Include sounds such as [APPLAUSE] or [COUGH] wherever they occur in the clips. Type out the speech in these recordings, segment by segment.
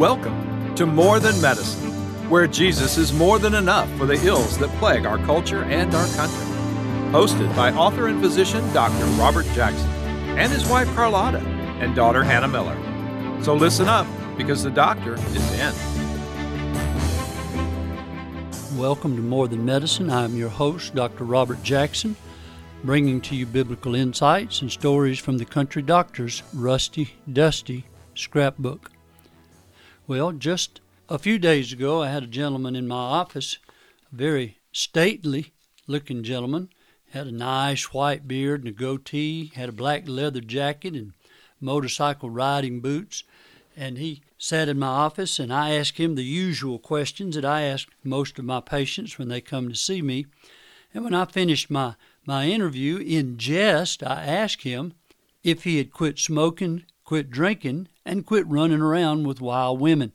Welcome to More Than Medicine, where Jesus is more than enough for the ills that plague our culture and our country. Hosted by author and physician Dr. Robert Jackson and his wife Carlotta and daughter Hannah Miller. So listen up because the doctor is in. Welcome to More Than Medicine. I'm your host, Dr. Robert Jackson, bringing to you biblical insights and stories from the country doctor's rusty, dusty scrapbook. Well, just a few days ago, I had a gentleman in my office, a very stately looking gentleman, had a nice white beard and a goatee, had a black leather jacket and motorcycle riding boots, and he sat in my office and I asked him the usual questions that I ask most of my patients when they come to see me. And when I finished my, my interview, in jest, I asked him if he had quit smoking, quit drinking, and quit running around with wild women.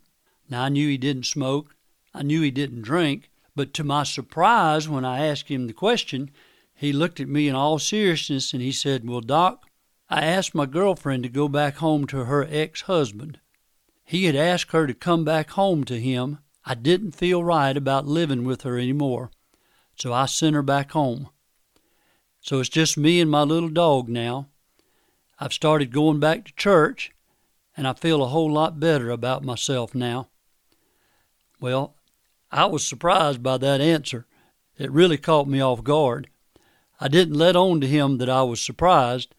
Now, I knew he didn't smoke, I knew he didn't drink, but to my surprise, when I asked him the question, he looked at me in all seriousness and he said, Well, Doc, I asked my girlfriend to go back home to her ex husband. He had asked her to come back home to him. I didn't feel right about living with her anymore, so I sent her back home. So it's just me and my little dog now. I've started going back to church, and I feel a whole lot better about myself now. Well, I was surprised by that answer. It really caught me off guard. I didn't let on to him that I was surprised,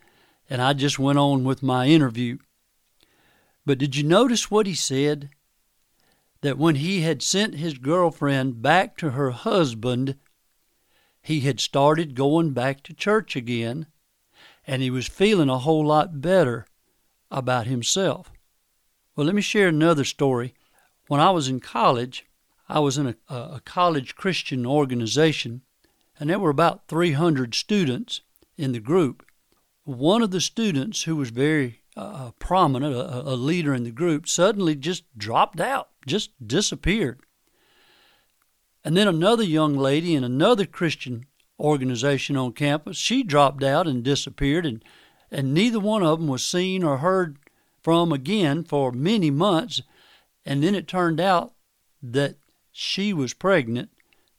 and I just went on with my interview. But did you notice what he said? That when he had sent his girlfriend back to her husband, he had started going back to church again, and he was feeling a whole lot better about himself. Well, let me share another story. When I was in college, I was in a, a college Christian organization, and there were about 300 students in the group. One of the students, who was very uh, prominent, a, a leader in the group, suddenly just dropped out, just disappeared. And then another young lady in another Christian organization on campus, she dropped out and disappeared, and, and neither one of them was seen or heard from again for many months. And then it turned out that she was pregnant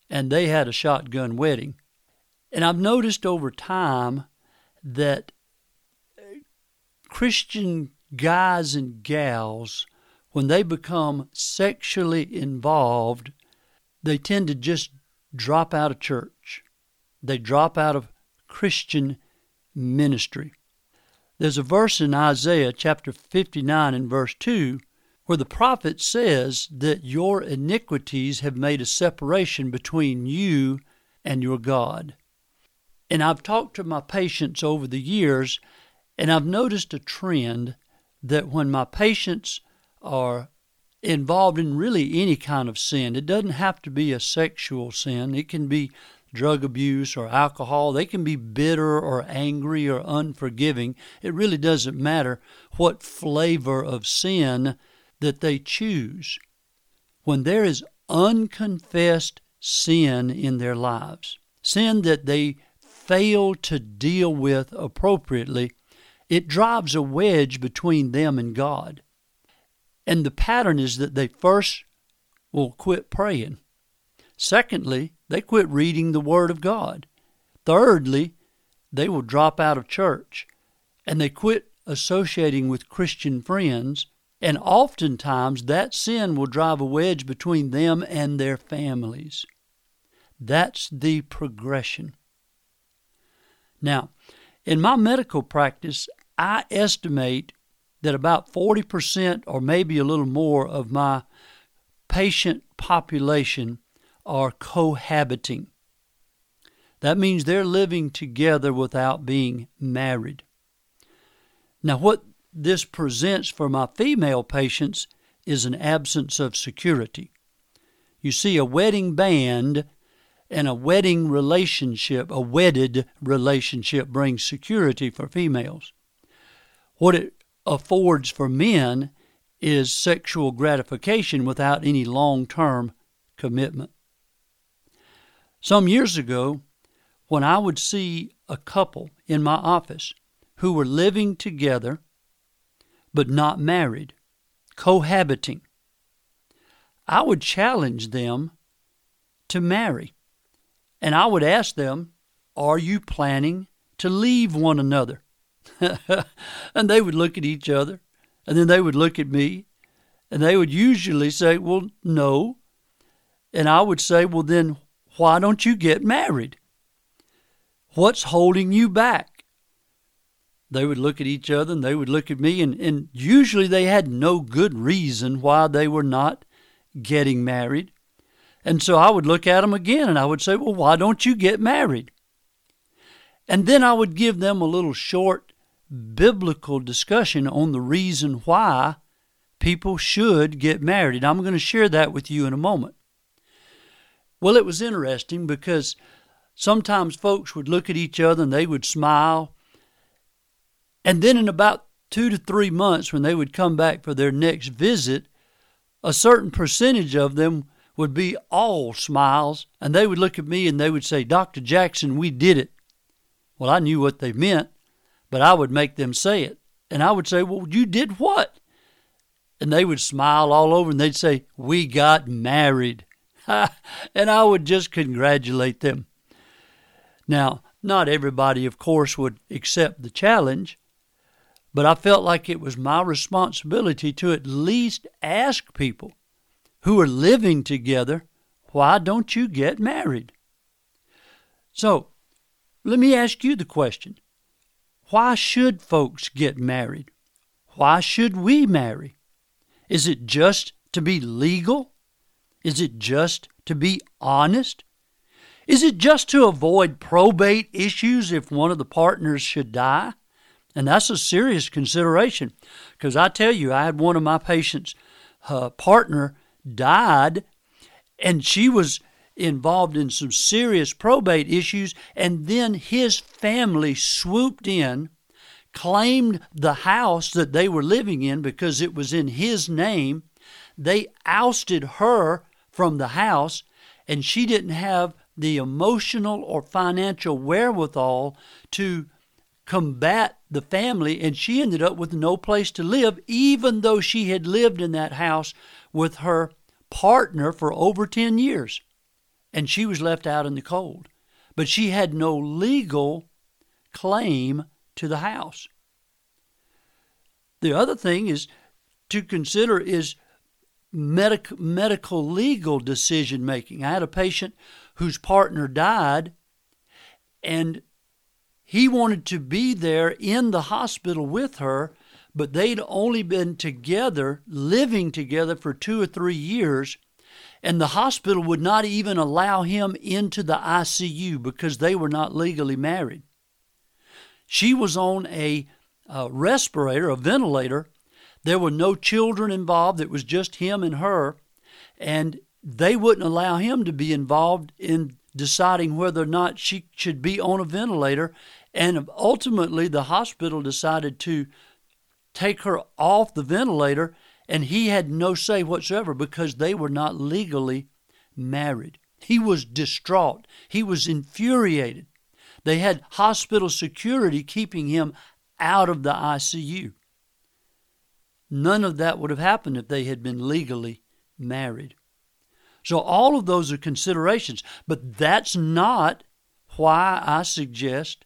and they had a shotgun wedding. And I've noticed over time that Christian guys and gals, when they become sexually involved, they tend to just drop out of church. They drop out of Christian ministry. There's a verse in Isaiah chapter 59 and verse 2 where the prophet says that your iniquities have made a separation between you and your God. And I've talked to my patients over the years, and I've noticed a trend that when my patients are involved in really any kind of sin, it doesn't have to be a sexual sin, it can be drug abuse or alcohol. They can be bitter or angry or unforgiving. It really doesn't matter what flavor of sin that they choose. When there is unconfessed sin in their lives, sin that they fail to deal with appropriately, it drives a wedge between them and God. And the pattern is that they first will quit praying. Secondly, they quit reading the Word of God. Thirdly, they will drop out of church and they quit associating with Christian friends. And oftentimes that sin will drive a wedge between them and their families. That's the progression. Now, in my medical practice, I estimate that about 40% or maybe a little more of my patient population are cohabiting. That means they're living together without being married. Now, what this presents for my female patients is an absence of security. You see, a wedding band and a wedding relationship, a wedded relationship, brings security for females. What it affords for men is sexual gratification without any long term commitment. Some years ago, when I would see a couple in my office who were living together but not married, cohabiting, I would challenge them to marry. And I would ask them, Are you planning to leave one another? [LAUGHS] and they would look at each other, and then they would look at me, and they would usually say, Well, no. And I would say, Well, then why don't you get married? What's holding you back? They would look at each other and they would look at me, and, and usually they had no good reason why they were not getting married. And so I would look at them again and I would say, Well, why don't you get married? And then I would give them a little short biblical discussion on the reason why people should get married. And I'm going to share that with you in a moment. Well, it was interesting because sometimes folks would look at each other and they would smile. And then in about two to three months, when they would come back for their next visit, a certain percentage of them would be all smiles, and they would look at me and they would say, Dr. Jackson, we did it. Well, I knew what they meant, but I would make them say it. And I would say, Well, you did what? And they would smile all over and they'd say, We got married. [LAUGHS] and I would just congratulate them. Now, not everybody, of course, would accept the challenge, but I felt like it was my responsibility to at least ask people who are living together, why don't you get married? So, let me ask you the question why should folks get married? Why should we marry? Is it just to be legal? Is it just to be honest? Is it just to avoid probate issues if one of the partners should die? And that's a serious consideration because I tell you, I had one of my patients' uh, partner died, and she was involved in some serious probate issues, and then his family swooped in, claimed the house that they were living in because it was in his name. They ousted her from the house, and she didn't have the emotional or financial wherewithal to combat the family, and she ended up with no place to live, even though she had lived in that house with her partner for over 10 years. And she was left out in the cold. But she had no legal claim to the house. The other thing is to consider is medic, medical legal decision making. I had a patient whose partner died, and he wanted to be there in the hospital with her, but they'd only been together, living together for two or three years, and the hospital would not even allow him into the ICU because they were not legally married. She was on a, a respirator, a ventilator. There were no children involved, it was just him and her, and they wouldn't allow him to be involved in deciding whether or not she should be on a ventilator and ultimately, the hospital decided to take her off the ventilator, and he had no say whatsoever because they were not legally married. He was distraught, he was infuriated. They had hospital security keeping him out of the ICU. None of that would have happened if they had been legally married. So, all of those are considerations, but that's not why I suggest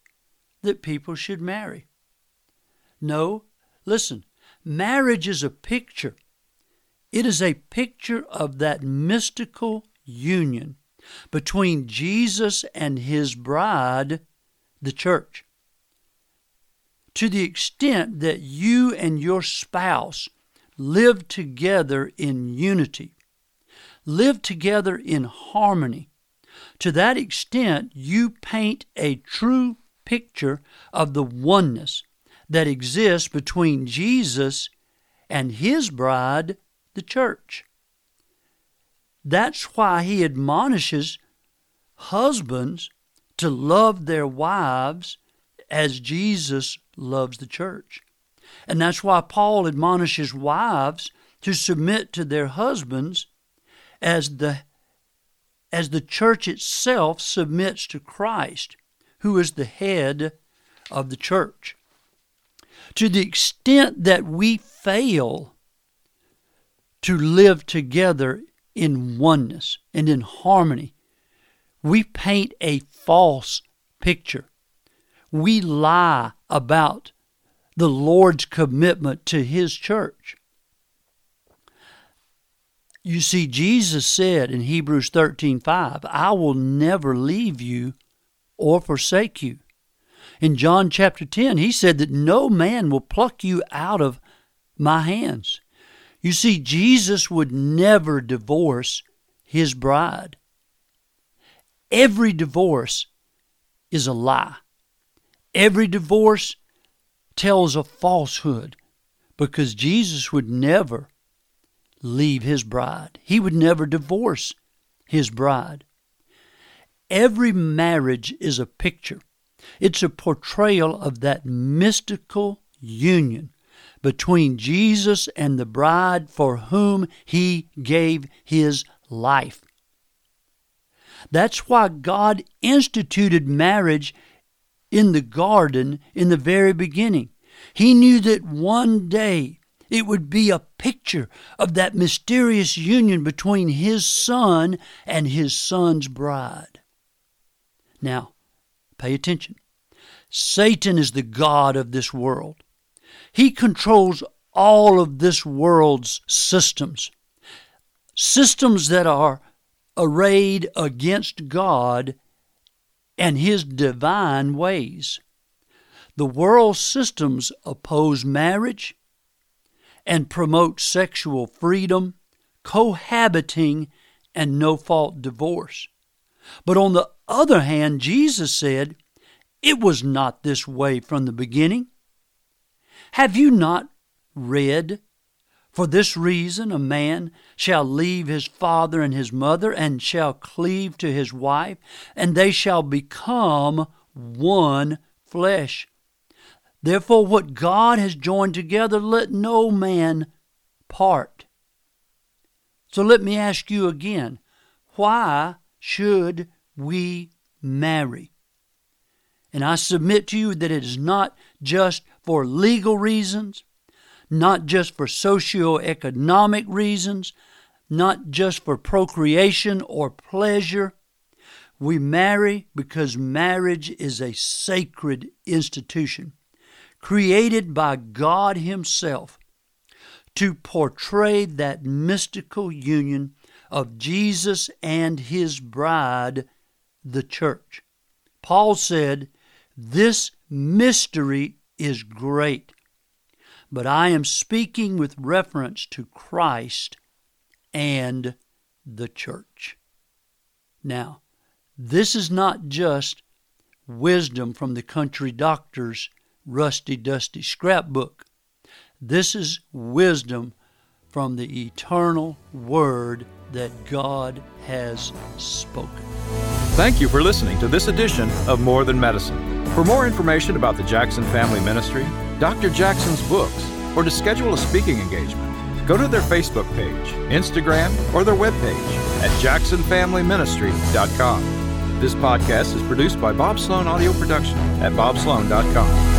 that people should marry. No, listen, marriage is a picture. It is a picture of that mystical union between Jesus and his bride, the church. To the extent that you and your spouse live together in unity, live together in harmony, to that extent you paint a true picture of the oneness that exists between Jesus and his bride, the church. That's why he admonishes husbands to love their wives as Jesus loves the church. And that's why Paul admonishes wives to submit to their husbands as the as the church itself submits to Christ who is the head of the church. To the extent that we fail to live together in oneness and in harmony. We paint a false picture. We lie about the Lord's commitment to His church. You see, Jesus said in Hebrews 13 5, I will never leave you or forsake you. In John chapter 10, he said that no man will pluck you out of my hands. You see, Jesus would never divorce his bride. Every divorce is a lie. Every divorce tells a falsehood because Jesus would never leave his bride. He would never divorce his bride. Every marriage is a picture, it's a portrayal of that mystical union between Jesus and the bride for whom he gave his life. That's why God instituted marriage in the garden in the very beginning. He knew that one day it would be a picture of that mysterious union between his son and his son's bride. Now, pay attention. Satan is the God of this world. He controls all of this world's systems. Systems that are arrayed against God and His divine ways. The world's systems oppose marriage, and promote sexual freedom, cohabiting, and no fault divorce. But on the other hand, Jesus said, It was not this way from the beginning. Have you not read? For this reason, a man shall leave his father and his mother, and shall cleave to his wife, and they shall become one flesh. Therefore, what God has joined together, let no man part. So let me ask you again why should we marry? And I submit to you that it is not just for legal reasons, not just for socio-economic reasons, not just for procreation or pleasure. We marry because marriage is a sacred institution created by God Himself to portray that mystical union of Jesus and His bride, the church. Paul said, This mystery is great, but I am speaking with reference to Christ and the church. Now, this is not just wisdom from the country doctor's rusty, dusty scrapbook. This is wisdom from the eternal Word that God has spoken. Thank you for listening to this edition of More Than Medicine. For more information about the Jackson Family Ministry, Dr. Jackson's books, or to schedule a speaking engagement, go to their Facebook page, Instagram, or their webpage at jacksonfamilyministry.com. This podcast is produced by Bob Sloan Audio Production at bobsloan.com.